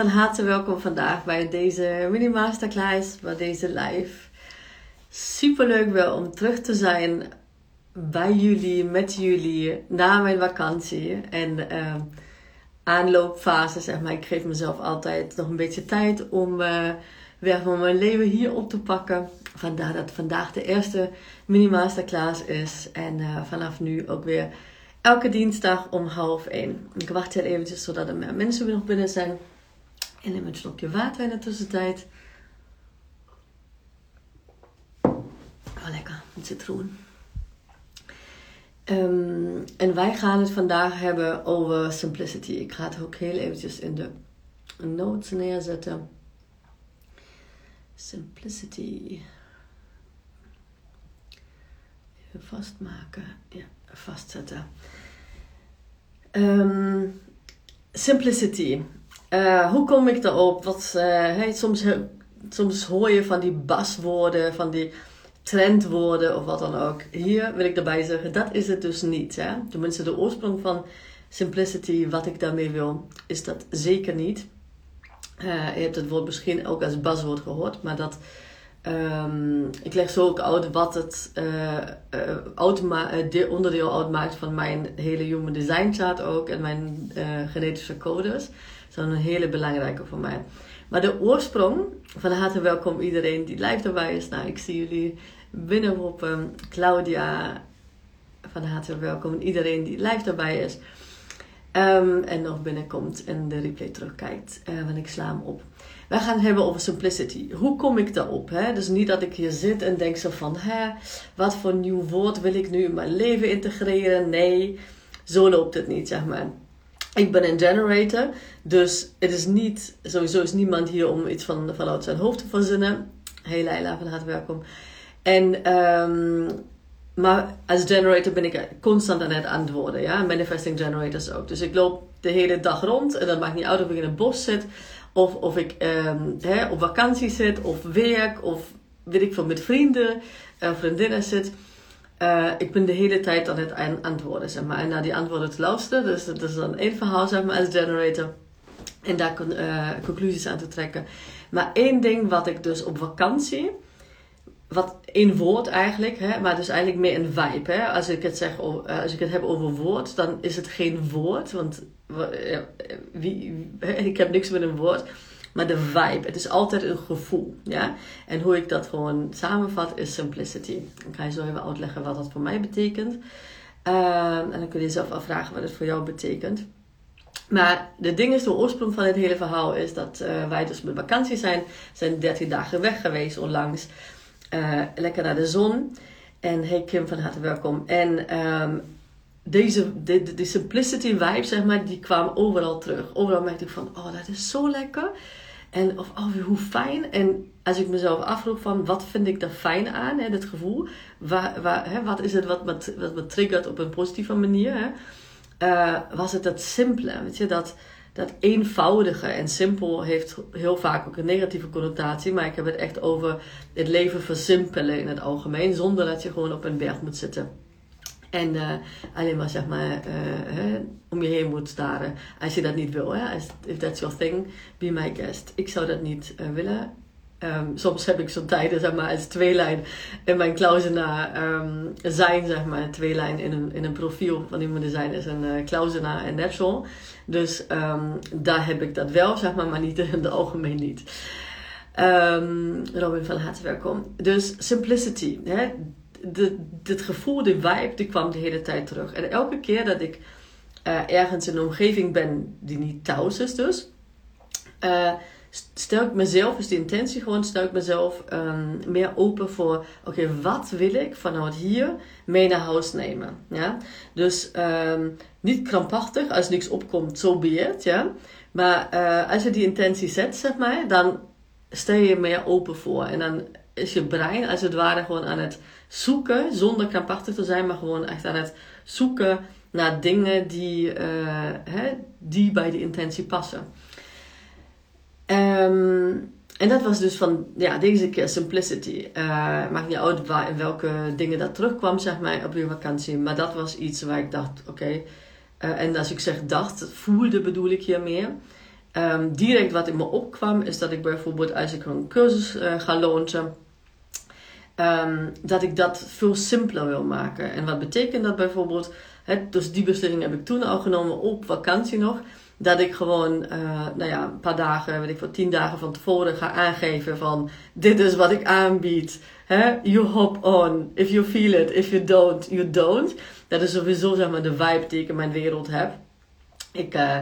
Van harte welkom vandaag bij deze mini masterclass, bij deze live. Super leuk wel om terug te zijn bij jullie, met jullie, na mijn vakantie. En uh, aanloopfase, zeg maar. Ik geef mezelf altijd nog een beetje tijd om uh, weer van mijn leven hier op te pakken. Vandaar dat vandaag de eerste mini masterclass is. En uh, vanaf nu ook weer elke dinsdag om half één. Ik wacht heel eventjes zodat er meer mensen weer nog binnen zijn. En neem een slokje water in de tussentijd. Oh, lekker, met citroen. Um, en wij gaan het vandaag hebben over simplicity. Ik ga het ook heel eventjes in de notes neerzetten. Simplicity. Even vastmaken. Ja, vastzetten. Um, simplicity. Uh, hoe kom ik erop? Wat, hey, soms, soms hoor je van die baswoorden, van die trendwoorden of wat dan ook. Hier wil ik erbij zeggen, dat is het dus niet. Hè? Tenminste, de oorsprong van simplicity, wat ik daarmee wil, is dat zeker niet. Uh, je hebt het woord misschien ook als baswoord gehoord, maar dat Um, ik leg zo ook uit wat het onderdeel uitmaakt van mijn hele human design chart ook en mijn genetische codes. Een hele belangrijke voor mij. Maar de oorsprong, van harte welkom iedereen die live erbij is. Nou, ik zie jullie binnenroepen. Claudia, van harte welkom iedereen die live erbij is. Um, en nog binnenkomt en de replay terugkijkt, uh, want ik sla hem op. Wij gaan het hebben over simplicity. Hoe kom ik daarop? Hè? Dus niet dat ik hier zit en denk zo van, hè, wat voor nieuw woord wil ik nu in mijn leven integreren? Nee, zo loopt het niet, zeg maar. Ik ben een generator, dus het is niet, sowieso is niemand hier om iets van, vanuit zijn hoofd te verzinnen. Hey Leila, van harte welkom. En, um, maar als generator ben ik constant aan het antwoorden, ja. Manifesting generators ook. Dus ik loop de hele dag rond en dat maakt niet uit of ik in een bos zit, of, of ik um, hè, op vakantie zit, of werk, of weet ik veel, met vrienden, uh, vriendinnen zit. Uh, ik ben de hele tijd aan het antwoorden, zeg maar. En naar die antwoorden te luisteren. Dus dat is dan één verhaal, zeg maar, als generator. En daar uh, conclusies aan te trekken. Maar één ding wat ik dus op vakantie... Wat één woord eigenlijk, hè, maar dus eigenlijk meer een vibe. Hè. Als, ik het zeg, uh, als ik het heb over woord, dan is het geen woord. Want wie, ik heb niks met een woord. Maar de vibe, het is altijd een gevoel. Ja? En hoe ik dat gewoon samenvat is simplicity. Ik ga je zo even uitleggen wat dat voor mij betekent. Ehm, en dan kun je zelf afvragen wat het voor jou betekent. Maar de ding is, de oorsprong van het hele verhaal is dat uh, wij dus met vakantie zijn. zijn 13 dagen weg geweest onlangs. Uh, lekker naar de zon. En hey Kim, van harte welkom. En um, deze, de, de, simplicity vibe, zeg maar, die kwam overal terug. Overal merkte ik van, oh, dat is zo lekker. En of, oh, hoe fijn. En als ik mezelf afvroeg van, wat vind ik er fijn aan, hè, dat gevoel. Waar, waar, hè, wat is het wat me, wat triggert op een positieve manier. Hè? Uh, was het dat simpele, weet je, dat, dat eenvoudige en simpel heeft heel vaak ook een negatieve connotatie. Maar ik heb het echt over het leven versimpelen in het algemeen. Zonder dat je gewoon op een berg moet zitten. En uh, alleen maar zeg maar uh, om je heen moet staren. Als je dat niet wil. Hè? if that's your thing, be my guest. Ik zou dat niet uh, willen. Um, soms heb ik zo'n tijden, zeg maar, als tweelijn in mijn klausena um, zijn, zeg maar, tweelijn in een, in een profiel van iemand design is een uh, en natural. Dus um, daar heb ik dat wel, zeg maar, maar niet in het algemeen niet. Robin van harte welkom. Dus simplicity, hè? De, gevoel, de vibe, die kwam de hele tijd terug. En elke keer dat ik uh, ergens in een omgeving ben die niet thuis is dus, uh, stel ik mezelf, is de intentie gewoon, stel ik mezelf um, meer open voor, oké, wat wil ik vanuit hier mee naar huis nemen? Ja? Dus um, niet krampachtig, als niks opkomt, zo so ja. Maar uh, als je die intentie zet, zeg maar, dan stel je meer open voor. En dan is je brein als het ware gewoon aan het zoeken, zonder krampachtig te zijn, maar gewoon echt aan het zoeken naar dingen die, uh, hè, die bij de intentie passen. Um, en dat was dus van, ja, deze keer simplicity. Uh, maakt niet uit waar, welke dingen dat terugkwam, zeg maar, op je vakantie. Maar dat was iets waar ik dacht, oké. Uh, en als ik zeg dacht, voelde bedoel ik hier meer. Ehm, direct wat in me opkwam is dat ik bijvoorbeeld als ik een cursus ga launchen, ehm, dat ik dat veel simpeler wil maken. En wat betekent dat bijvoorbeeld? dus die beslissing heb ik toen al genomen op vakantie nog. Dat ik gewoon, uh, nou ja, een paar dagen, weet ik voor tien dagen van tevoren ga aangeven van dit is wat ik aanbied. You hop on. If you feel it. If you don't, you don't. Dat is sowieso zeg maar de vibe die ik in mijn wereld heb. Ik uh,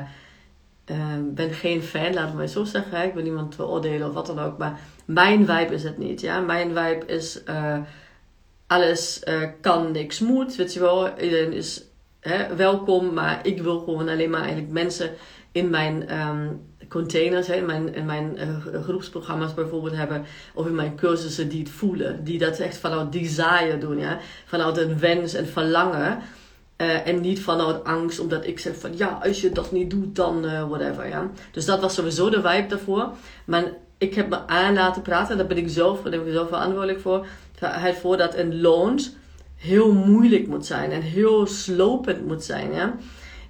uh, ben geen fan, laat het mij zo zeggen. Ik wil niemand beoordelen of wat dan ook. Maar mijn vibe is het niet. Ja? Mijn vibe is uh, alles kan, niks moet. Weet je wel, iedereen is hè, welkom. Maar ik wil gewoon alleen maar eigenlijk mensen in mijn um, containers, hè, in mijn, in mijn uh, groepsprogramma's bijvoorbeeld hebben. Of in mijn cursussen die het voelen. Die dat echt vanuit desire doen. Ja? Vanuit een wens en verlangen. En niet vanuit angst, omdat ik zeg van ja, als je dat niet doet, dan whatever. Ja? Dus dat was sowieso de vibe daarvoor. Maar ik heb me aan laten praten, daar ben ik zelf, daar ben ik zelf verantwoordelijk voor. Voor dat een launch heel moeilijk moet zijn en heel slopend moet zijn. Ja?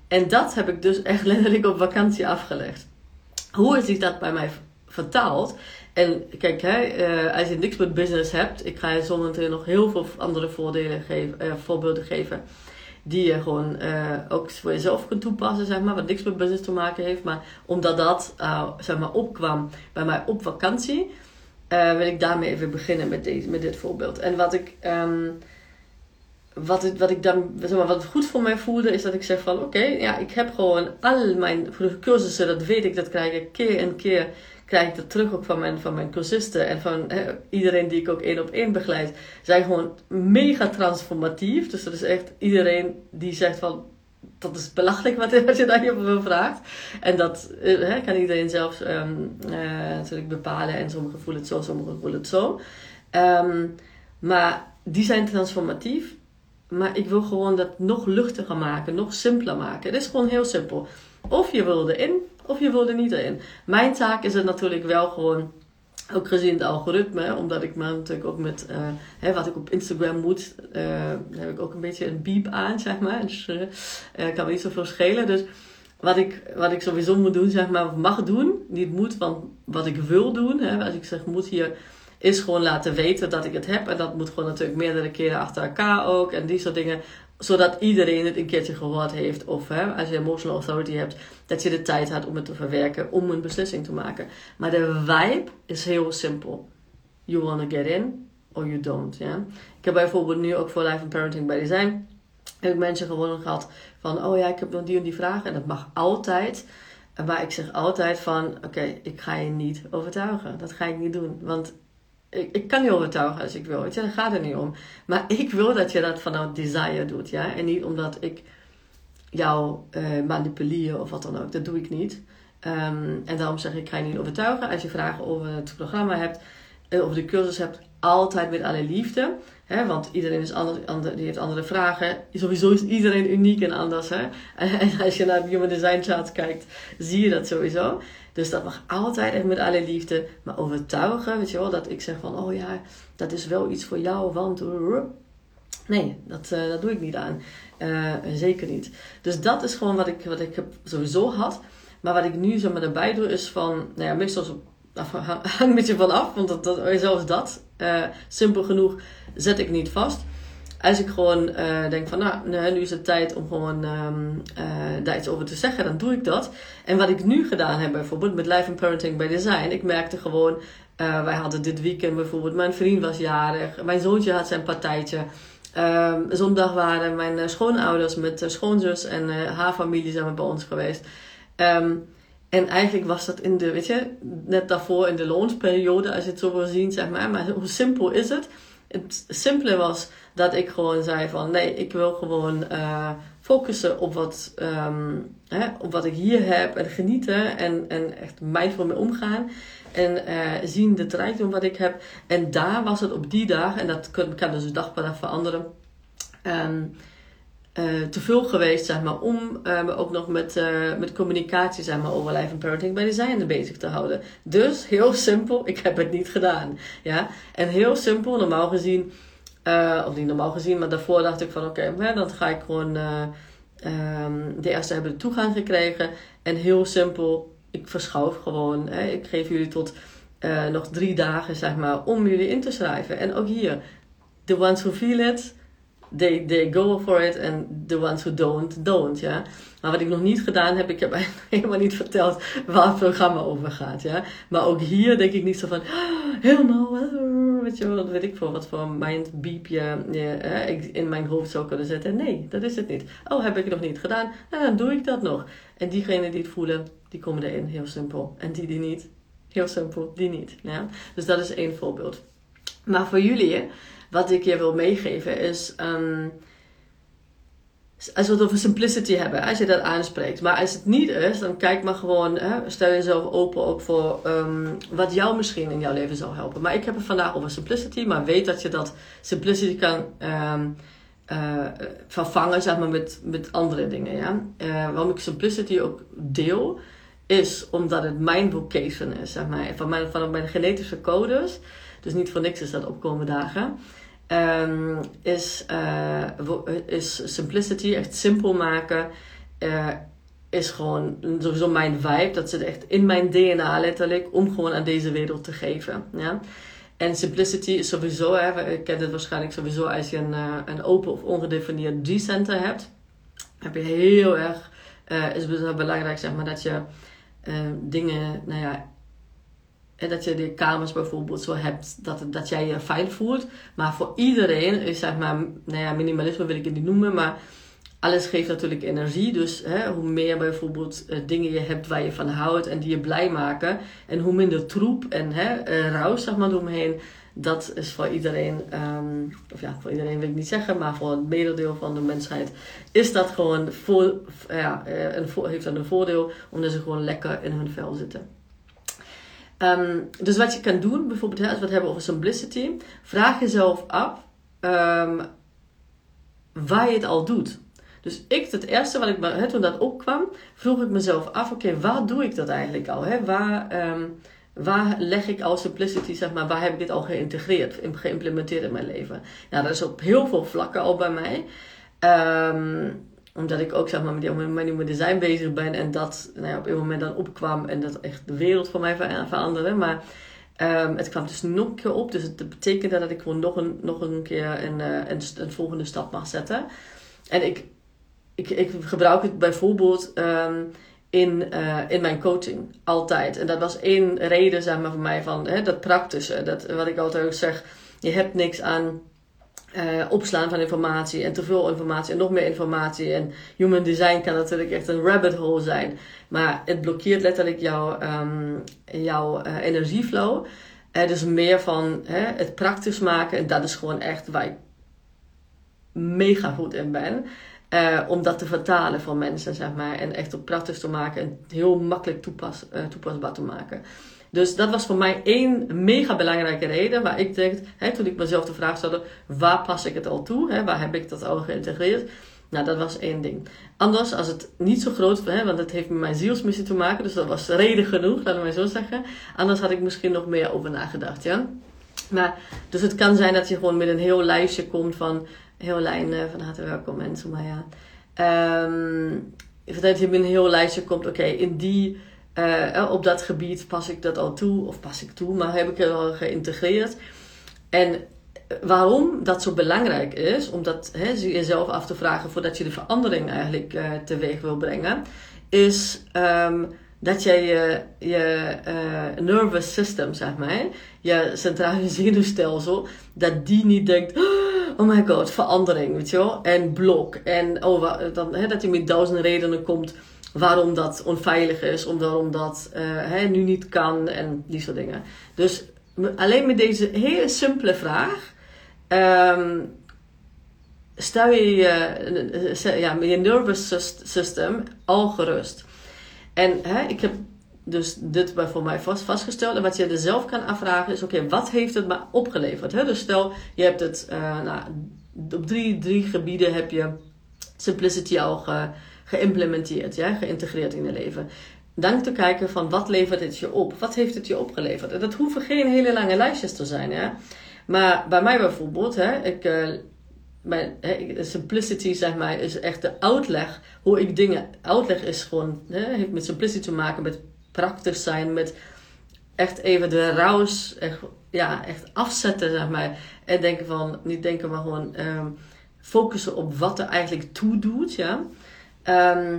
En dat heb ik dus echt letterlijk op vakantie afgelegd. Hoe is zich dat bij mij vertaald? En kijk, hè, uh, als je niks met business hebt, ik ga je zo meteen nog heel veel andere voordelen geven, uh, voorbeelden geven. Die je gewoon uh, ook voor jezelf kunt toepassen, zeg maar, wat niks met business te maken heeft. Maar omdat dat, zeg maar, opkwam bij mij op vakantie, wil ik daarmee even beginnen met, deze, met dit voorbeeld. En wat ik. Um, wat, het, wat ik dan, zeg maar, wat goed voor mij voelde, is dat ik zeg van oké, ja, ik heb gewoon al mijn cursussen, dat weet ik, dat krijg ik keer en keer, krijg ik dat terug ook van mijn, van mijn cursisten en van iedereen die ik ook één op één begeleid, zijn gewoon mega transformatief. Dus dat is echt iedereen die zegt van, dat is belachelijk wat, je daar hierover vraagt. En dat uh, kan iedereen zelf um, uh, natuurlijk bepalen en sommigen voelen het zo, sommigen voelen het zo. Um, maar die zijn transformatief. Maar ik wil gewoon dat nog luchtiger maken, nog simpeler maken. Het is gewoon heel simpel. Of je wil erin, of je wil er niet in. Mijn taak is het natuurlijk wel gewoon, ook gezien het algoritme, omdat ik me natuurlijk ook met uh, hè, wat ik op Instagram moet, uh, heb ik ook een beetje een beep aan, zeg maar. Dus uh, kan me niet zoveel schelen. Dus wat ik, wat ik sowieso moet doen, zeg maar, of mag doen, niet moet, want wat ik wil doen, hè, als ik zeg moet hier is gewoon laten weten dat ik het heb. En dat moet gewoon natuurlijk meerdere keren achter elkaar ook. En die soort dingen. Zodat iedereen het een keertje gehoord heeft. Of hè, als je emotional authority hebt, dat je de tijd had om het te verwerken. Om een beslissing te maken. Maar de vibe is heel simpel. You wanna get in or you don't. Ja? Ik heb bijvoorbeeld nu ook voor Life and Parenting bij Design. Heb ik mensen gewoon gehad van, oh ja, ik heb nog die en die vragen. En dat mag altijd. Maar ik zeg altijd van, oké, ik ga je niet overtuigen. Dat ga ik niet doen. Want ik, ik kan je overtuigen als ik wil. Daar gaat het niet om. Maar ik wil dat je dat vanuit desire doet. Ja? En niet omdat ik jou uh, manipuleer of wat dan ook. Dat doe ik niet. Um, en daarom zeg ik, ik ga je niet overtuigen. Als je vragen over het programma hebt, uh, over de cursus hebt, altijd met alle liefde. Hè? Want iedereen is anders, ander, die heeft andere vragen. Sowieso is iedereen uniek en anders. Hè? En als je naar de Human Design Chart kijkt, zie je dat sowieso. Dus dat mag altijd echt met alle liefde. Maar overtuigen, weet je wel, dat ik zeg van, oh ja, dat is wel iets voor jou, want... Nee, dat, uh, dat doe ik niet aan. Uh, zeker niet. Dus dat is gewoon wat ik, wat ik heb sowieso had. Maar wat ik nu zo maar erbij doe, is van, nou ja, meestal hangt een beetje van af, want dat, zelfs dat, uh, simpel genoeg, zet ik niet vast als ik gewoon uh, denk van, nou, nu is het tijd om gewoon um, uh, daar iets over te zeggen, dan doe ik dat. En wat ik nu gedaan heb bijvoorbeeld met Life and Parenting by Design, ik merkte gewoon, wij hadden dit weekend bijvoorbeeld, mijn vriend was jarig, mijn zoontje had zijn partijtje. Um, zondag waren mijn schoonouders met schoonzus en haar familie zijn bij ons geweest. Um, en eigenlijk was dat in de, weet je, net daarvoor in de loonsperiode, als je het zo wil zien, zeg maar. Maar hoe simpel is het? Het simpele was dat ik gewoon zei van nee, ik wil gewoon uh, focussen op wat, um, hè, op wat ik hier heb en genieten en, en echt mindful mee omgaan. En uh, zien de rijkdom wat ik heb. En daar was het op die dag, en dat kan, kan dus dag per dag veranderen, um, uh, te veel geweest, zeg maar, om uh, ook nog met, uh, met communicatie, zeg maar, over life and parenting bij design bezig te houden. Dus heel simpel, ik heb het niet gedaan. Ja? En heel simpel, normaal gezien of niet normaal gezien, maar daarvoor dacht ik van oké, okay, dan ga ik gewoon. Um, de eerste hebben de toegang gekregen. En heel simpel, ik verschuif gewoon. Hè, ik geef jullie tot nog drie dagen, zeg maar, om jullie in te schrijven. En ook hier, the ones who feel it, they, they go for it. And the ones who don't, don't, ja. Maar wat ik nog niet gedaan heb, ik heb eigenlijk helemaal niet verteld waar het programma over gaat, ja. Maar ook hier denk ik niet zo van, ah, helemaal, weet je wel, weet ik voor wat voor mind beep je uh, in mijn hoofd zou kunnen zetten. Nee, dat is het niet. Oh, heb ik nog niet gedaan? Nou, dan doe ik dat nog. En diegenen die het voelen, die komen erin, heel simpel. En die die niet, heel simpel, die niet. Ja? Dus dat is één voorbeeld. Maar voor jullie, wat ik je wil meegeven is... Um, als we het over simplicity hebben, als je dat aanspreekt. Maar als het niet is, dan kijk maar gewoon, hè, stel jezelf open ook voor um, wat jou misschien in jouw leven zou helpen. Maar ik heb het vandaag over simplicity, maar weet dat je dat simplicity kan um, uh, vervangen zeg maar, met, met andere dingen. Ja? Uh, waarom ik simplicity ook deel, is omdat het mijn vocation is, zeg maar, van mijn, van mijn genetische codes. Dus niet voor niks is dat opkomen dagen. Um, is, uh, is simplicity, echt simpel maken, uh, is gewoon sowieso mijn vibe. Dat zit echt in mijn DNA letterlijk, om gewoon aan deze wereld te geven. Ja? En simplicity is sowieso, hè, ik ken het waarschijnlijk sowieso als je een, uh, een open of ongedefinieerd G-center hebt. Heb je heel erg, is het belangrijk zeg maar, dat je dingen, nou ja, en dat je de kamers bijvoorbeeld zo hebt dat, dat jij je fijn voelt. Maar voor iedereen is zeg maar, nou ja, minimalisme wil ik het niet noemen, maar alles geeft natuurlijk energie. Dus hè, hoe meer bijvoorbeeld uh, dingen je hebt waar je van houdt en die je blij maken. En hoe minder troep en hè, uh, zeg maar eromheen. Dat is voor iedereen, um, of ja, voor iedereen wil ik niet zeggen, maar voor het merendeel van de mensheid is dat gewoon voor, ja, uh, een, heeft dat een voordeel omdat ze gewoon lekker in hun vel zitten. Um, dus wat je kan doen, bijvoorbeeld als we het hebben over simplicity, vraag jezelf af um, waar je het al doet. Dus ik, het eerste wat ik, toen dat opkwam, vroeg ik mezelf af, oké, waar doe ik dat eigenlijk al? Hè? Waar, um, waar leg ik al simplicity, zeg maar, waar heb ik dit al geïntegreerd, geïmplementeerd in mijn leven? Nou, dat is op heel veel vlakken al bij mij. Omdat ik ook zeg maar, met die mijn design bezig ben en dat nou ja, op een moment dan opkwam en dat echt de wereld voor mij veranderde. Maar um, het kwam dus nog een keer op. Dus het betekende dat ik gewoon nog een, nog een keer een, eh, een, een volgende stap mag zetten. En ik, ik, ik gebruik het bijvoorbeeld um, in, uh, in mijn coaching altijd. En dat was één reden zeg maar, voor mij van hè, dat praktische. Dat, wat ik altijd zeg, je hebt niks aan uh, opslaan van informatie en te veel informatie en nog meer informatie. En human design kan natuurlijk echt een rabbit hole zijn. Maar het blokkeert letterlijk jouw, um, jouw uh, energieflow. Uh, dus meer van het praktisch maken. En dat is gewoon echt waar ik mega goed in ben. om dat te vertalen voor mensen, zeg maar. En echt op praktisch te maken en heel makkelijk toepas, toepasbaar te maken. Dus dat was voor mij één mega belangrijke reden waar ik denk, hè, toen ik mezelf de vraag stelde, waar pas ik het al toe? Hè, waar heb ik dat al geïntegreerd? Nou, dat was één ding. Anders, als het niet zo groot was, want het heeft met mijn zielsmissie te maken, dus dat was reden genoeg, laten we maar zo zeggen. Anders had ik misschien nog meer over nagedacht, ja. Maar, dus het kan zijn dat je gewoon met een heel lijstje komt van, heel lijn van harte welkom mensen, maar ja. Um, dat je met een heel lijstje komt, oké, in die uh, op dat gebied pas ik dat al toe, of pas ik toe, maar heb ik het al geïntegreerd. En eh, waarom dat zo belangrijk is, om dat hè, jezelf af te vragen voordat je de verandering eigenlijk teweeg wil brengen, is um, dat jij je, je nervous system, zeg maar, je centrale zenuwstelsel, dat die niet denkt, oh my god, verandering, weet je wel, en blok. En oh, dan, hè, dat je met duizend redenen komt waarom dat onveilig is, waarom dat uh, nu niet kan en die soort dingen. Dus alleen met deze hele simpele vraag um, stel je je, ja, je nervous system al gerust. En hè, ik heb dus dit voor mij vast, vastgesteld. En wat je er zelf kan afvragen is: oké, wat heeft het me opgeleverd? Hè? Dus stel, je hebt het nou, op drie, drie gebieden heb je simplicity al ge, geïmplementeerd, ja, geïntegreerd in je leven. Dan te kijken van wat levert het je op? Wat heeft het je opgeleverd? En dat hoeven geen hele lange lijstjes te zijn. Hè? Maar bij mij bijvoorbeeld, hè, ik, uh, mijn, hè, simplicity zeg maar, is echt de uitleg hoe ik dingen. Uitleg is gewoon, hè, heeft met simplicity te maken met praktisch zijn met echt even de raus echt, ja, echt afzetten, zeg maar. En denken van, niet denken, maar gewoon ehm, focussen op wat er eigenlijk toe doet, ja. Ehm,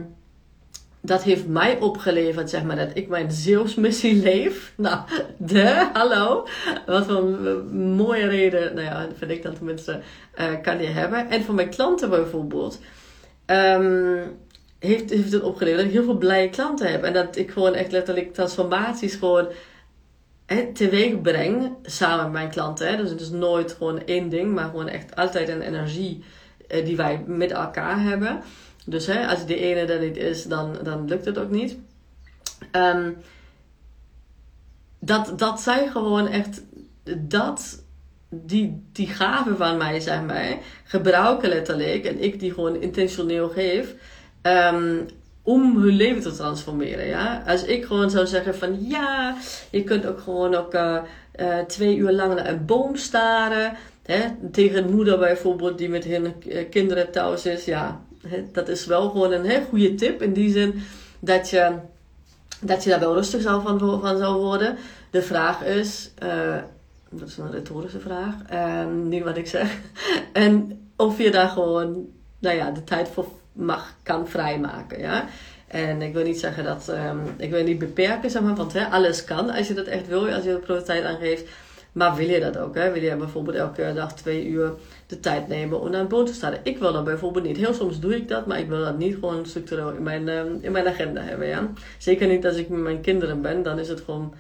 dat heeft mij opgeleverd, zeg maar, dat ik mijn zielsmissie leef. Nou, de, hallo. Wat voor een mooie reden, nou ja, vind ik dan tenminste, uh, kan je hebben. En voor mijn klanten bijvoorbeeld, um, heeft, heeft het opgeleverd dat ik heel veel blije klanten heb. En dat ik gewoon echt letterlijk transformaties gewoon he, teweeg breng samen met mijn klanten. Hè. Dus het is nooit gewoon één ding, maar gewoon echt altijd een energie uh, die wij met elkaar hebben. Dus hè, als die ene er niet is, dan, dan lukt het ook niet. Um, dat, dat zij gewoon echt dat, die, die gave van mij, zeg maar, gebruiken letterlijk. En ik die gewoon intentioneel geef. Um, om hun leven te transformeren. Ja? Als ik gewoon zou zeggen van ja, je kunt ook gewoon ook uh, uh, twee uur lang naar een boom staren. Hè? Tegen een moeder bijvoorbeeld die met hun kinderen thuis is. Ja, dat is wel gewoon een heel goede tip. In die zin dat je, dat je daar wel rustig zou van, van zou worden. De vraag is, uh, dat is een retorische vraag, um, niet wat ik zeg. en of je daar gewoon, nou ja, de tijd voor mag, kan vrijmaken. Ja? En ik wil niet zeggen dat, um, ik wil niet beperken, zeg maar, want hè, alles kan als je dat echt wil, als je de prioriteit aangeeft. Maar wil je dat ook? Hè? Wil je bijvoorbeeld elke dag twee uur de tijd nemen om naar een te staan? Ik wil dat bijvoorbeeld niet. Heel soms doe ik dat, maar ik wil dat niet gewoon structureel in mijn, uh, in mijn agenda hebben. Ja? Zeker niet als ik met mijn kinderen ben, dan is het gewoon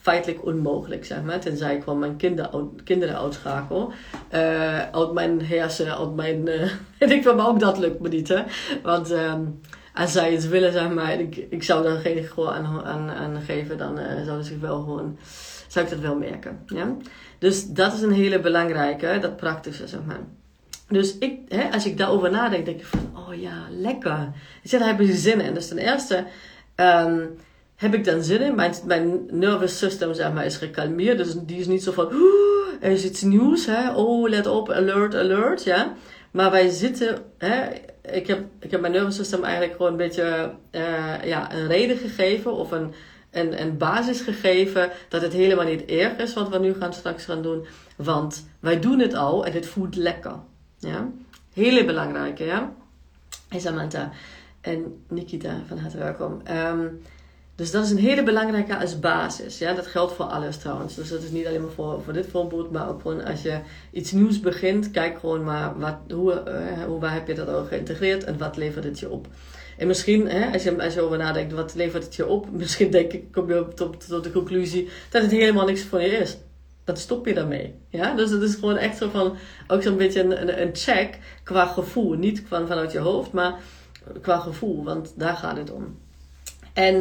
feitelijk onmogelijk, zeg maar. Tenzij ik gewoon mijn kinder, kinderen uitschakel. Uh, uit mijn hersen, uit mijn... Weet ik wel, maar ook dat lukt me niet, hè. Want... Um, als zij het willen, zeg maar, ik, ik zou daar geen gewoon aan, aan, aan geven, dan uh, zouden ze wel gewoon zou ik dat wel merken. Ja? Dus dat is een hele belangrijke, dat praktische, zeg maar. Dus ik, hè, als ik daarover nadenk, denk ik van, oh ja, lekker. Ik zeg, daar heb ik zin in. Dus ten eerste um, heb ik dan zin in. Mijn, mijn nervous system, zeg maar, is gekalmeerd. Dus die is niet zo van, er is iets nieuws, hè. Oh, let op, alert, alert, ja. Maar wij zitten, hè, ik heb, ik heb mijn nervous system eigenlijk gewoon een beetje uh, ja, een reden gegeven of een een, een basis gegeven dat het helemaal niet erg is wat we nu gaan straks gaan doen. Want wij doen het al en het voelt lekker. Ja? Hele belangrijke, ja. Hey Samantha en Nikita, van harte welkom. Um, dus dat is een hele belangrijke als basis. Ja? Dat geldt voor alles trouwens. Dus dat is niet alleen maar voor, voor dit voorbeeld, maar ook gewoon als je iets nieuws begint, kijk gewoon maar wat, hoe, uh, hoe waar heb je dat al geïntegreerd en wat levert het je op. En misschien, hè, als, je, als je over nadenkt, wat levert het je op? Misschien denk ik, kom je tot, tot de conclusie dat het helemaal niks voor je is. Dan stop je daarmee. Ja? Dus het is gewoon echt zo van, ook zo'n beetje een, een, check qua gevoel. Niet van, vanuit je hoofd, maar qua gevoel. Want daar gaat het om. En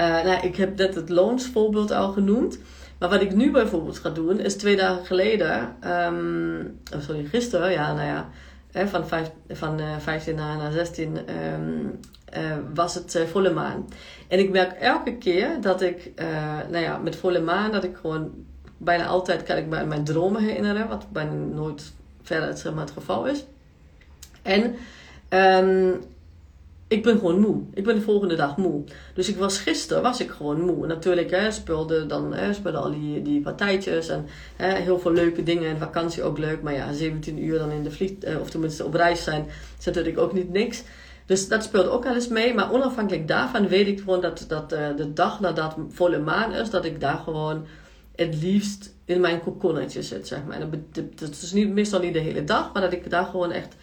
uh, nou, ik heb net het loonsvoorbeeld al genoemd. Maar wat ik nu bijvoorbeeld ga doen, is twee dagen geleden, um, sorry, gisteren, ja, nou ja, van, vijf, van uh, 15 naar, naar 16 um, uh, was het uh, volle maan. En ik merk elke keer dat ik, nou ja, met volle maan, dat ik gewoon bijna altijd kan ik aan mijn dromen herinneren, wat bijna nooit verder maar, het geval is. En um, ik ben gewoon moe. Ik ben de volgende dag moe. Dus ik was gisteren was ik gewoon moe. Natuurlijk hè, speelde dan hè, speelde al die, die partijtjes en hè, heel veel leuke dingen. En vakantie ook leuk. Maar ja, 17 uur dan in de vlieg, eh, of tenminste op reis zijn, is natuurlijk ook niet niks. Dus dat speelt ook alles mee. Maar onafhankelijk daarvan weet ik gewoon dat, dat uh, de dag nadat volle maan is, dat ik daar gewoon het liefst in mijn kokonnetje zit, zeg maar. En dat, is niet, meestal niet de hele dag, maar dat ik daar gewoon echt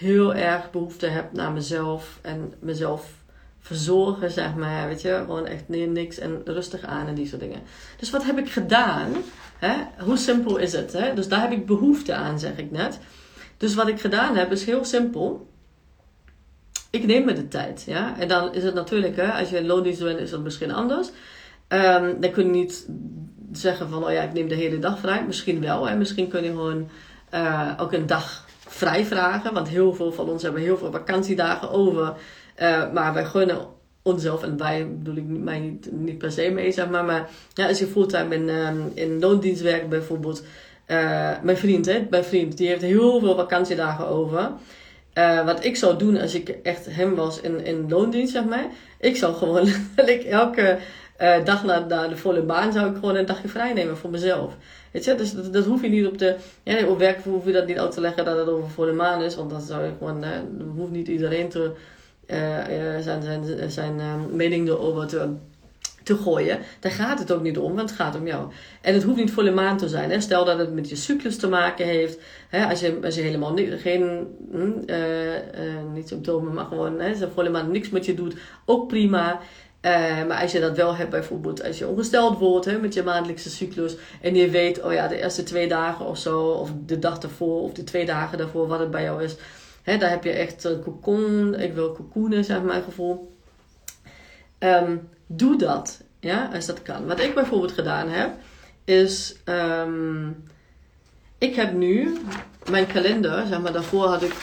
heel erg behoefte heb naar mezelf en mezelf verzorgen, zeg maar. Weet je, gewoon echt nee, niks en rustig aan en die soort dingen. Dus wat heb ik gedaan? Hè? Hoe simpel is het? Hè? Dus daar heb ik behoefte aan, zeg ik net. Dus wat ik gedaan heb is heel simpel. Ik neem me de tijd, ja. En dan is het natuurlijk, hè, als je een loondienst bent, is dat misschien anders. Um, dan kun je niet zeggen van, oh ja, ik neem de hele dag vrij. Misschien wel, hè. Misschien kun je gewoon uh, ook een dag vrij vragen. Want heel veel van ons hebben heel veel vakantiedagen over. Uh, maar wij gunnen onszelf, en wij bedoel ik mij niet, niet per se mee, zeg maar. Maar ja, als je fulltime in, um, in loondienst werkt bijvoorbeeld. Uh, mijn vriend, hè, mijn vriend, die heeft heel veel vakantiedagen over. Uh, wat ik zou doen als ik echt hem was in, in loondienst, zeg maar. Ik zou gewoon elke uh, dag na, na, de volle maan zou ik gewoon een dagje vrij nemen voor mezelf. Weet dus dat, hoef je niet op de. Ja, op werk hoef je dat niet uit te leggen dat het over volle maan is, want dan zou je gewoon. Uh, hoeft niet iedereen te, uh, zijn, zijn, zijn mening erover te te gooien. Daar gaat het ook niet om, want het gaat om jou. En het hoeft niet volle maan te zijn. Hè. Stel dat het met je cyclus te maken heeft. Hè, als, je, als je helemaal niet, geen uh, uh, niet symptomen, maar gewoon hè, volle maan niks met je doet, ook prima. Uh, maar als je dat wel hebt, bijvoorbeeld als je ongesteld wordt hè, met je maandelijkse cyclus en je weet, oh ja, de eerste twee dagen of zo, of de dag ervoor, of de twee dagen daarvoor, wat het bij jou is, hè, daar heb je echt een cocon, ik wil cocoonen, zeg maar, gevoel. Um, doe dat. Ja, als dat kan. Wat ik bijvoorbeeld gedaan heb, is. Um, ik heb nu mijn kalender, zeg maar, daarvoor had ik.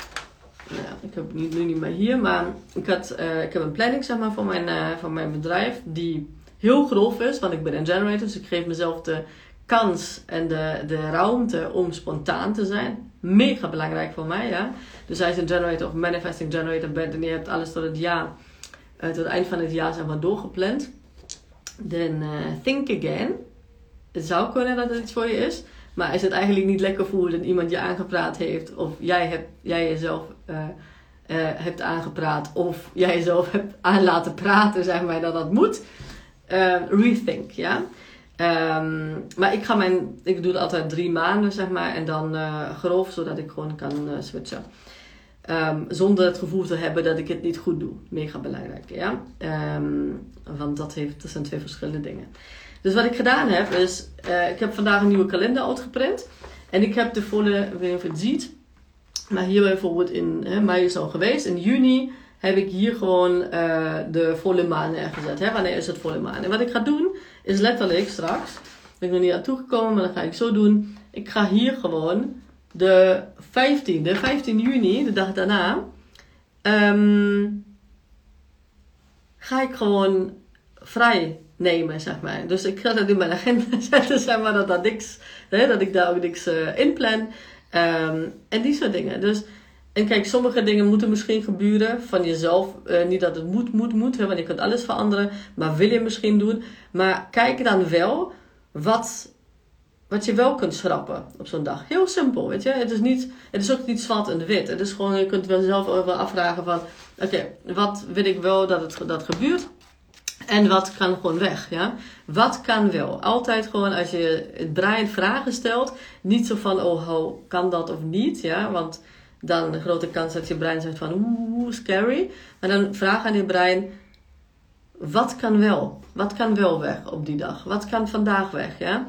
Ja, ik heb het nu niet meer hier, maar ik, had, uh, ik heb een planning zeg maar, voor, mijn, uh, voor mijn bedrijf die heel grof is, want ik ben een generator, dus ik geef mezelf de kans en de, de ruimte om spontaan te zijn. Mega belangrijk voor mij, ja. Dus als je een generator of manifesting generator bent en je hebt alles tot het jaar uh, tot het eind van het jaar zeg maar doorgepland. Dan think again. Het zou kunnen dat het iets voor je is. Maar als het eigenlijk niet lekker voelt en iemand je aangepraat heeft, of jij, hebt, jij jezelf uh, hebt aangepraat, of jij jezelf hebt aan laten praten, zeg maar, dat dat moet, rethink, ja. Um, maar ik ga mijn, ik doe het altijd drie maanden, zeg maar, en dan grof, zodat ik gewoon kan switchen. Um, zonder het gevoel te hebben dat ik het niet goed doe. Mega belangrijk, ja. Want dat, heeft, dat zijn twee verschillende dingen. Dus wat ik gedaan heb is, uh, ik heb vandaag een nieuwe kalender uitgeprint. En ik heb de volle, ik weet niet of je het ziet. Maar hier bijvoorbeeld in hè, mei is al geweest. In juni heb ik hier gewoon uh, de volle maan neergezet. Wanneer is het volle maan? En wat ik ga doen, is letterlijk straks, ben ik nog niet aan toegekomen, maar dat ga ik zo doen. Ik ga hier gewoon de 15e, 15 juni, de dag daarna, um, ga ik gewoon vrij nemen, zeg maar. Dus ik ga dat in mijn agenda zetten, zeg maar, dat, dat, niks, hè, dat ik daar ook niks uh, in plan. Um, en die soort dingen. Dus, en kijk, sommige dingen moeten misschien gebeuren van jezelf. Uh, niet dat het moet, moet, moet, hè, want je kunt alles veranderen. Maar wil je misschien doen. Maar kijk dan wel wat wat je wel kunt schrappen op zo'n dag. Heel simpel, weet je. Het is, niet, het is ook niet zwart en wit. Het is gewoon, je kunt wel zelf over afvragen van... Oké, wat wil ik wel dat het dat gebeurt? En wat kan gewoon weg, ja? Wat kan wel? Altijd gewoon als je het brein vragen stelt. Niet zo van, oh, hoe kan dat of niet, ja? Want dan grote kans dat je brein zegt van, oeh, scary. Maar dan vraag aan je brein, wat kan wel? Wat kan wel weg op die dag? Wat kan vandaag weg, ja?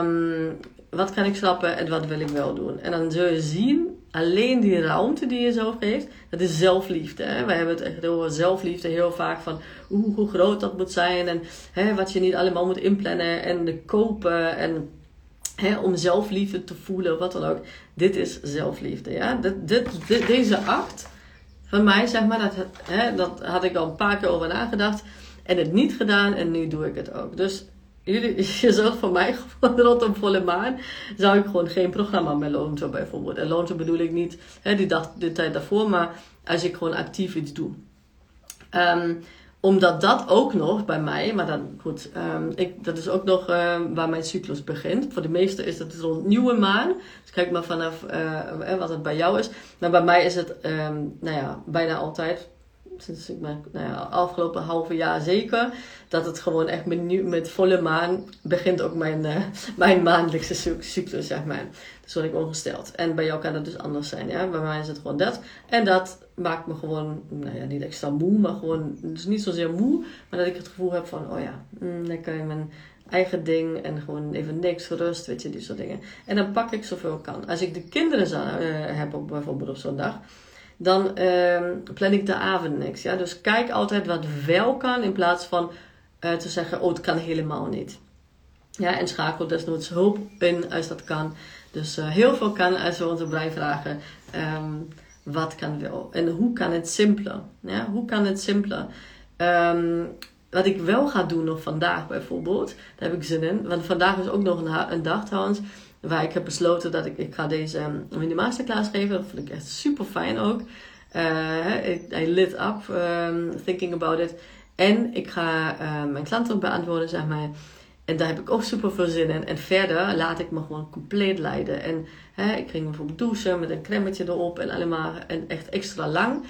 Um, wat kan ik snappen en wat wil ik wel doen? En dan zul je zien, alleen die ruimte die je zelf geeft, dat is zelfliefde. Hè? Hebben het echt over zelfliefde heel vaak van hoe, hoe groot dat moet zijn en hè, wat je niet allemaal moet inplannen en kopen en hè, om zelfliefde te voelen, wat dan ook. Dit is zelfliefde. Ja? Dit, dit, deze act van mij, zeg maar, dat, hè, dat had ik al een paar keer over nagedacht en het niet gedaan en nu doe ik het ook. Dus jullie, je zult voor mij gewoon rondom volle maan, zou ik gewoon geen programma meer launchen bijvoorbeeld. En launchen bedoel ik niet hè, die, dag, de tijd daarvoor, maar als ik gewoon actief iets doe. Um, omdat dat ook nog bij mij, maar dan goed, um, ik, dat is ook nog uh, waar mijn cyclus begint. Voor de meesten is dat rond nieuwe maan. Dus kijk maar vanaf uh, wat het bij jou is. Maar bij mij is het, nou ja, bijna altijd sinds ik nou ja, afgelopen halve jaar zeker, dat het gewoon echt met, met volle maan begint ook mijn, uh, mijn maandelijkse cyclus, zeg maar. Dus word ik ongesteld. En bij jou kan dat dus anders zijn, ja. Bij mij is het gewoon dat. En dat maakt me gewoon, nou ja, niet extra moe, maar gewoon, dus niet zozeer moe, maar dat ik het gevoel heb van, oh ja, mm, lekker in mijn eigen ding en gewoon even niks, rust, weet je, die soort dingen. En dan pak ik zoveel kan. Als ik de kinderen uh, heb bijvoorbeeld op zo'n dag, dan uh, plan ik de avond niks. Ja? Dus kijk altijd wat wel kan in plaats van uh, te zeggen, oh het kan helemaal niet. Ja, en schakel desnoods hulp in als dat kan. Dus uh, heel veel kan als we onze brein vragen, um, wat kan wel? En hoe kan het simpeler? Ja? Hoe kan het simpeler? Um, wat ik wel ga doen nog vandaag bijvoorbeeld, daar heb ik zin in. Want vandaag is ook nog een, een dag trouwens waar ik heb besloten dat ik, ik ga deze um, mini masterclass geven. Dat vind ik echt super fijn ook. Uh, I lit up um, thinking about it. En ik ga uh, mijn klanten beantwoorden, zeg maar. En daar heb ik ook super veel zin in. En verder laat ik me gewoon compleet leiden. En hè, ik ging bijvoorbeeld douchen met een cremmetje erop en allemaal en echt extra lang.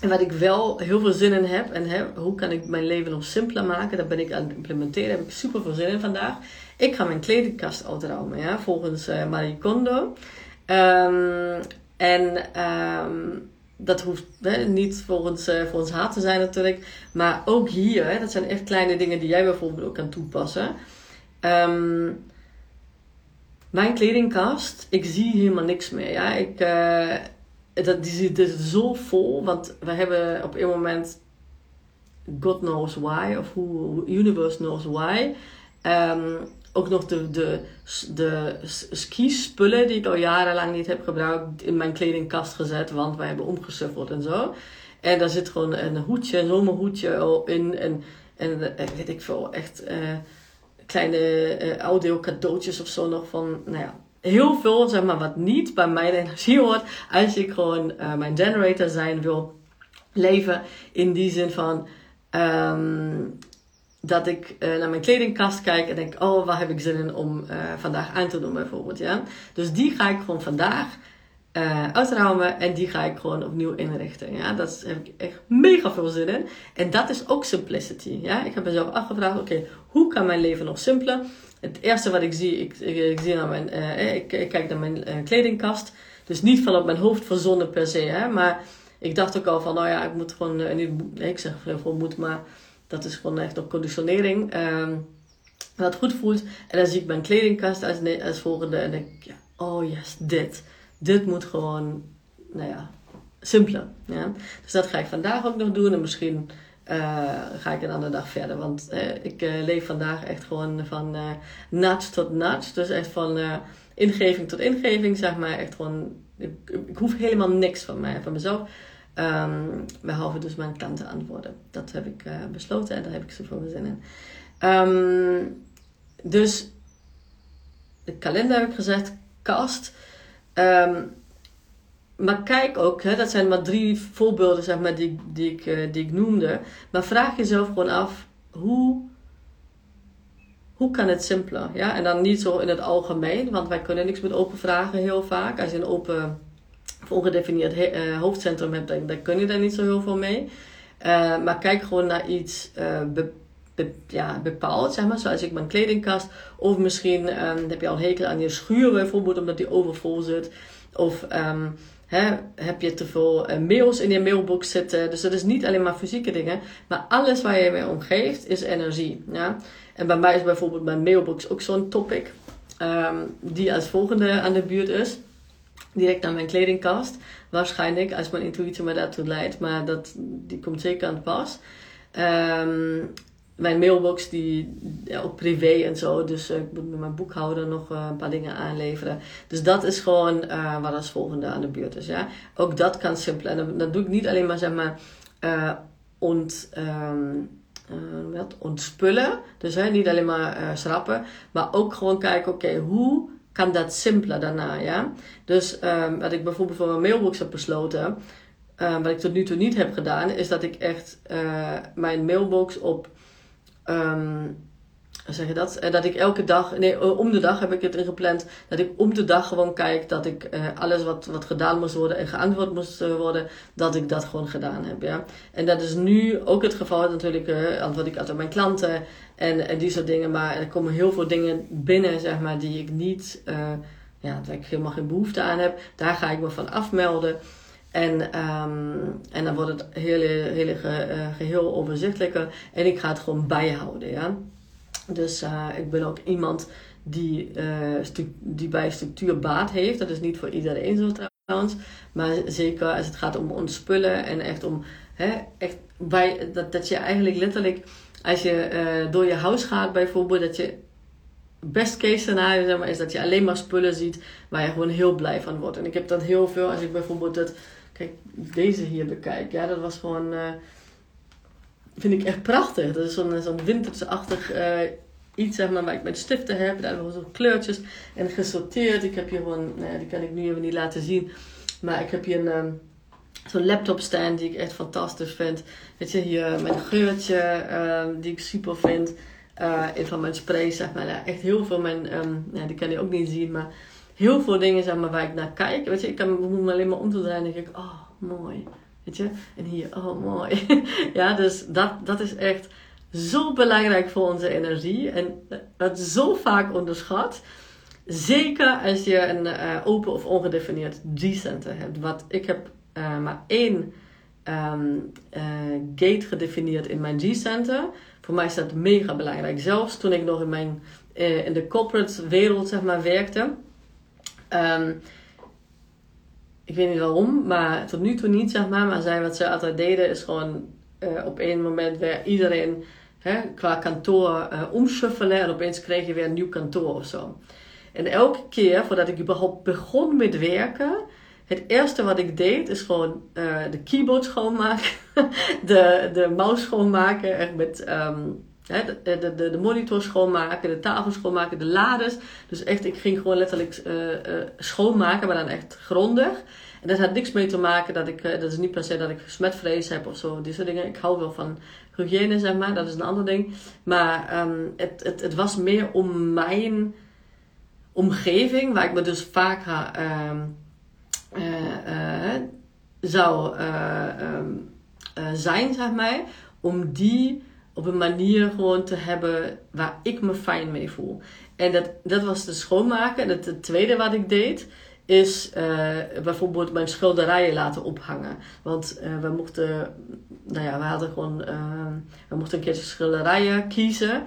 En wat ik wel heel veel zin in heb, en hoe kan ik mijn leven nog simpeler maken, dat ben ik aan het implementeren, daar heb ik super veel zin in vandaag. Ik ga mijn kledingkast uitruimen, ja, volgens uh, Marie Kondo. Um, en um, dat hoeft hè, niet volgens, uh, volgens haar te zijn natuurlijk. Maar ook hier, hè, dat zijn echt kleine dingen die jij bijvoorbeeld ook kan toepassen. Um, mijn kledingkast, ik zie helemaal niks meer. Ja? Ik, uh, dat, die zit dus zo vol, want we hebben op een moment God knows why, of who, universe knows why. Um, ook nog de, de, de ski-spullen die ik al jarenlang niet heb gebruikt in mijn kledingkast gezet, want wij hebben omgesuffeld en zo. En daar zit gewoon een hoedje, een zomerhoedje in en, en eh, weet ik veel, echt uh, kleine uh, audio cadeautjes of zo nog van, nou ja, heel veel zeg maar wat niet bij mijn energie hoort als ik gewoon uh, mijn generator zijn wil leven in die zin van um, dat ik uh, naar mijn kledingkast kijk en denk, oh, waar heb ik zin in om uh, vandaag aan te doen bijvoorbeeld. Ja? Dus die ga ik gewoon vandaag uh, uitruimen en die ga ik gewoon opnieuw inrichten. Ja? Daar heb ik echt mega veel zin in. En dat is ook simplicity. Ja? Ik heb mezelf afgevraagd, oké, hoe kan mijn leven nog simpeler? Het eerste wat ik zie, ik, ik, zie mijn, ik, ik, kijk naar mijn kledingkast. Dus niet van op mijn hoofd verzonnen per se, hè? maar ik dacht ook al van, nou ja, ik moet gewoon, niet, ik zeg veel moet, maar dat is gewoon echt op conditionering. Um, wat goed voelt. En dan zie ik mijn kledingkast als, als volgende. En denk ik, ja, oh yes, dit. Dit moet gewoon, nou ja, simpeler. Ja? Dus dat ga ik vandaag ook nog doen. En misschien uh, ga ik een andere dag verder. Want uh, ik uh, leef vandaag echt gewoon van nudge tot nudge. Dus echt van ingeving tot ingeving, zeg maar. Echt gewoon, ik, ik hoef helemaal niks van mij, van mezelf. Um, behalve dus mijn klanten antwoorden. Dat heb ik besloten en daar heb ik zoveel zin in. Um, dus de kalender heb ik gezegd, kast. Um, maar kijk ook, hè, dat zijn maar drie voorbeelden zeg maar, die, die, ik, uh, die ik noemde. Maar vraag jezelf gewoon af, hoe, hoe kan het simpeler? Ja? En dan niet zo in het algemeen, want wij kunnen niks met open vragen heel vaak. Als je een open ongedefinieerd uh, hoofdcentrum hebt, dan, dan, kun je daar niet zo heel veel mee. Uh, maar kijk gewoon naar iets uh, ja, bepaald, zeg maar, zoals ik mijn kledingkast. Of misschien um, heb je al hekel aan je schuur bijvoorbeeld, omdat die overvol zit. Of um, heb je te veel mails in je mailbox zitten. Dus dat is niet alleen maar fysieke dingen, maar alles waar je mee omgeeft is energie. Ja? En bij mij is bijvoorbeeld mijn mailbox ook zo'n topic, um, die als volgende aan de buurt is direct naar mijn kledingkast. Waarschijnlijk, als mijn intuïtie me daartoe leidt. Maar dat, die komt zeker aan het pas. Um, mijn mailbox, die ja, ook privé en zo. Dus uh, ik moet met mijn boekhouder nog uh, een paar dingen aanleveren. Dus dat is gewoon uh, wat als volgende aan de beurt is. Ja? Ook dat kan simpel. En dat, doe ik niet alleen maar, zeg maar, ont... Wat, ontspullen. Dus hè, niet alleen maar schrappen. Maar ook gewoon kijken, oké, hoe kan dat simpeler daarna. Ja? Dus um, wat ik bijvoorbeeld voor mijn mailbox heb besloten, um, wat ik tot nu toe niet heb gedaan, is dat ik echt mijn mailbox op. Um, zeg je dat? Uh, dat ik elke dag, nee, uh, om de dag heb ik het ingepland. Dat ik om de dag gewoon kijk dat ik uh, alles wat, wat gedaan moest worden en geantwoord moest worden, dat ik dat gewoon gedaan heb. Ja? En dat is nu ook het geval. Natuurlijk antwoord ik altijd mijn klanten en, en die soort dingen. Maar er komen heel veel dingen binnen, zeg maar, die ik niet, uh, ja, waar ik helemaal geen behoefte aan heb. Daar ga ik me van afmelden. En, um, en dan wordt het hele, hele ge, uh, geheel overzichtelijker. En ik ga het gewoon bijhouden, ja. Dus uh, ik ben ook iemand die, die bij structuur baat heeft. Dat is niet voor iedereen zo trouwens. Maar zeker als het gaat om ontspullen en echt om... Hè, echt bij, dat, dat je eigenlijk letterlijk als je uh, door je huis gaat bijvoorbeeld, dat je best case scenario zeg maar, is dat je alleen maar spullen ziet waar je gewoon heel blij van wordt. En ik heb dat heel veel als ik bijvoorbeeld dat, kijk, deze hier bekijk. Ja, dat was gewoon, uh, vind ik echt prachtig. Dat is zo'n zo'n wintersachtig uh, iets zeg maar, waar ik met stiften heb. Daar hebben we zo kleurtjes en gesorteerd. Ik heb hier gewoon, nou die kan ik nu even niet laten zien. Maar ik heb hier een, zo'n laptop stand die ik echt fantastisch vind. Weet je, hier een geurtje ehm, die ik super vind. Uh, van mijn sprays, zeg maar. Echt heel veel mijn, um, ja, die kan je ook niet zien, maar heel veel dingen zeg maar, waar ik naar kijk. Weet je, ik kan me alleen maar om te draaien en denk ik, oh, mooi. Weet je, en hier, oh, mooi. ja, dus dat, dat is echt zo belangrijk voor onze energie en het zo vaak onderschat. Zeker als je een uh, open of ongedefinieerd G-center hebt. Wat ik heb uh, maar één uh, gate gedefinieerd in mijn G-center. Voor mij is dat mega belangrijk. Zelfs toen ik nog in, mijn, in de corporate wereld zeg maar, werkte. Um, ik weet niet waarom, maar tot nu toe niet zeg maar. Maar zij, wat ze altijd deden is gewoon op één moment weer iedereen hè, qua kantoor uh, omschuffelen. En opeens kreeg je weer een nieuw kantoor of zo. En elke keer voordat ik überhaupt begon met werken, het eerste wat ik deed is gewoon uh, de keyboard schoonmaken, de, de mouse schoonmaken, echt met um, de, de, de, de, monitor schoonmaken, de tafel schoonmaken, de lades. Dus echt, ik ging gewoon letterlijk uh, uh, schoonmaken, maar dan echt grondig. En dat had niks mee te maken dat ik, dat is niet per se dat ik smetvrees heb of zo, die soort dingen. Ik hou wel van hygiëne, zeg maar, dat is een ander ding. Maar um, het, het, het was meer om mijn omgeving, waar ik me dus vaak uh, zou um, zijn, zeg maar, om die op een manier gewoon te hebben waar ik me fijn mee voel. En dat, dat was de schoonmaken. En het, tweede wat ik deed, is uh, bijvoorbeeld mijn schilderijen laten ophangen. Want uh, we mochten, nou ja, we hadden gewoon, uh, we mochten een keer schilderijen kiezen.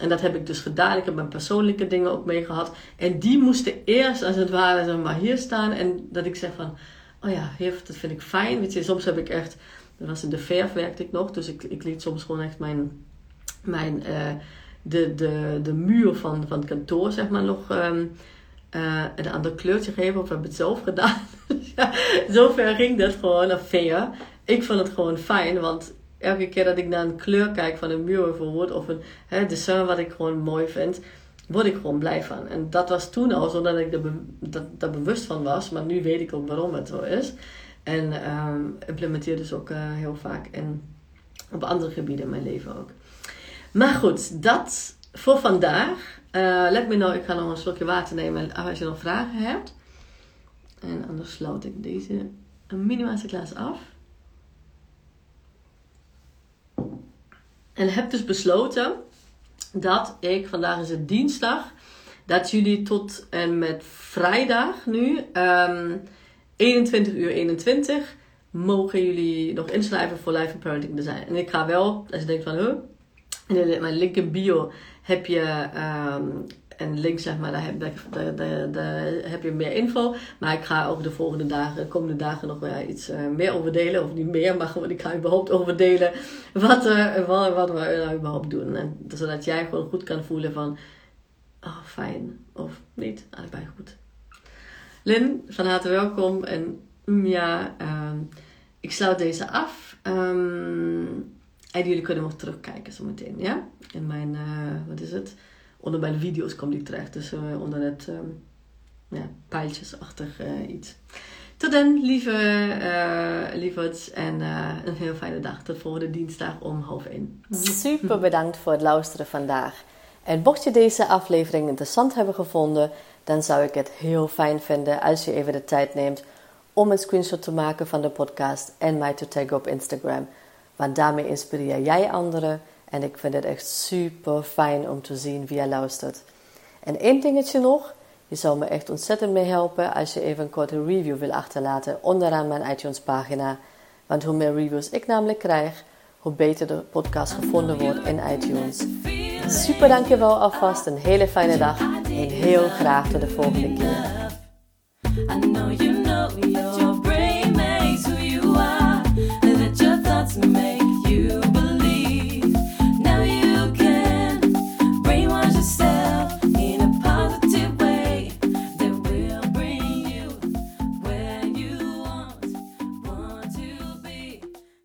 En dat heb ik dus gedaan. Ik heb mijn persoonlijke dingen ook mee gehad. En die moesten eerst als het ware maar, hier staan. En dat ik zeg van, oh ja, dat vind ik fijn. Weet je, soms heb ik echt, dat was in de verf werkte ik nog. Dus ik, ik liet soms gewoon echt mijn, mijn uh, de, de, de muur van, van het kantoor zeg maar nog... Um, uh, een ander kleurtje geven of heb het zelf gedaan. ja, zover ging dat gewoon, of ver. Ik vond het gewoon fijn, want elke keer dat ik naar een kleur kijk van een muur bijvoorbeeld, of een hè, wat ik gewoon mooi vind, word ik gewoon blij van. En dat was toen al zonder dat ik er dat bewust van was, maar nu weet ik ook waarom het zo is. En um, implementeer dus ook uh, heel vaak en op andere gebieden in mijn leven ook. Maar goed, dat voor vandaag. Uh, let me know, ik ga nog een slokje water nemen als je nog vragen hebt. En anders sluit ik deze mini masterclass af. En heb dus besloten dat ik, vandaag is het dinsdag, dat jullie tot en met vrijdag nu, ehm, 21 uur 21, mogen jullie nog inschrijven voor Life and Parenting Design. En ik ga wel, als je denkt van, huh, in mijn link in bio heb je um, en links zeg maar, daar heb, heb je meer info. Maar ik ga over de volgende dagen, de komende dagen nog wel iets uh, meer over delen. Of niet meer, maar gewoon ik ga überhaupt over delen wat, uh, wat, wat we nou überhaupt doen. En, zodat jij gewoon goed kan voelen van, oh fijn, of niet, allebei goed. Lin, van harte welkom. En ja, um, ik sluit deze af. Um, en jullie kunnen nog terugkijken zometeen, ja? In mijn, uh, wat is het? onder mijn video's komt die terecht. Dus uh, onder het um, ja, pijltjesachtig uh, iets. Tot dan, lieve uh. En een heel fijne dag. Tot volgende dinsdag om half één. Super bedankt voor het luisteren vandaag. En mocht je deze aflevering interessant hebben gevonden, dan zou ik het heel fijn vinden als je even de tijd neemt om een screenshot te maken van de podcast en mij te taggen op Instagram. Want daarmee inspireer jij anderen en ik vind het echt super fijn om te zien wie je luistert. En één dingetje nog. Je zou me echt ontzettend mee helpen als je even een korte review wil achterlaten onderaan mijn iTunes pagina. Want hoe meer reviews ik namelijk krijg, hoe beter de podcast gevonden wordt in iTunes. Super dankjewel alvast, een hele fijne dag en heel graag tot de volgende keer.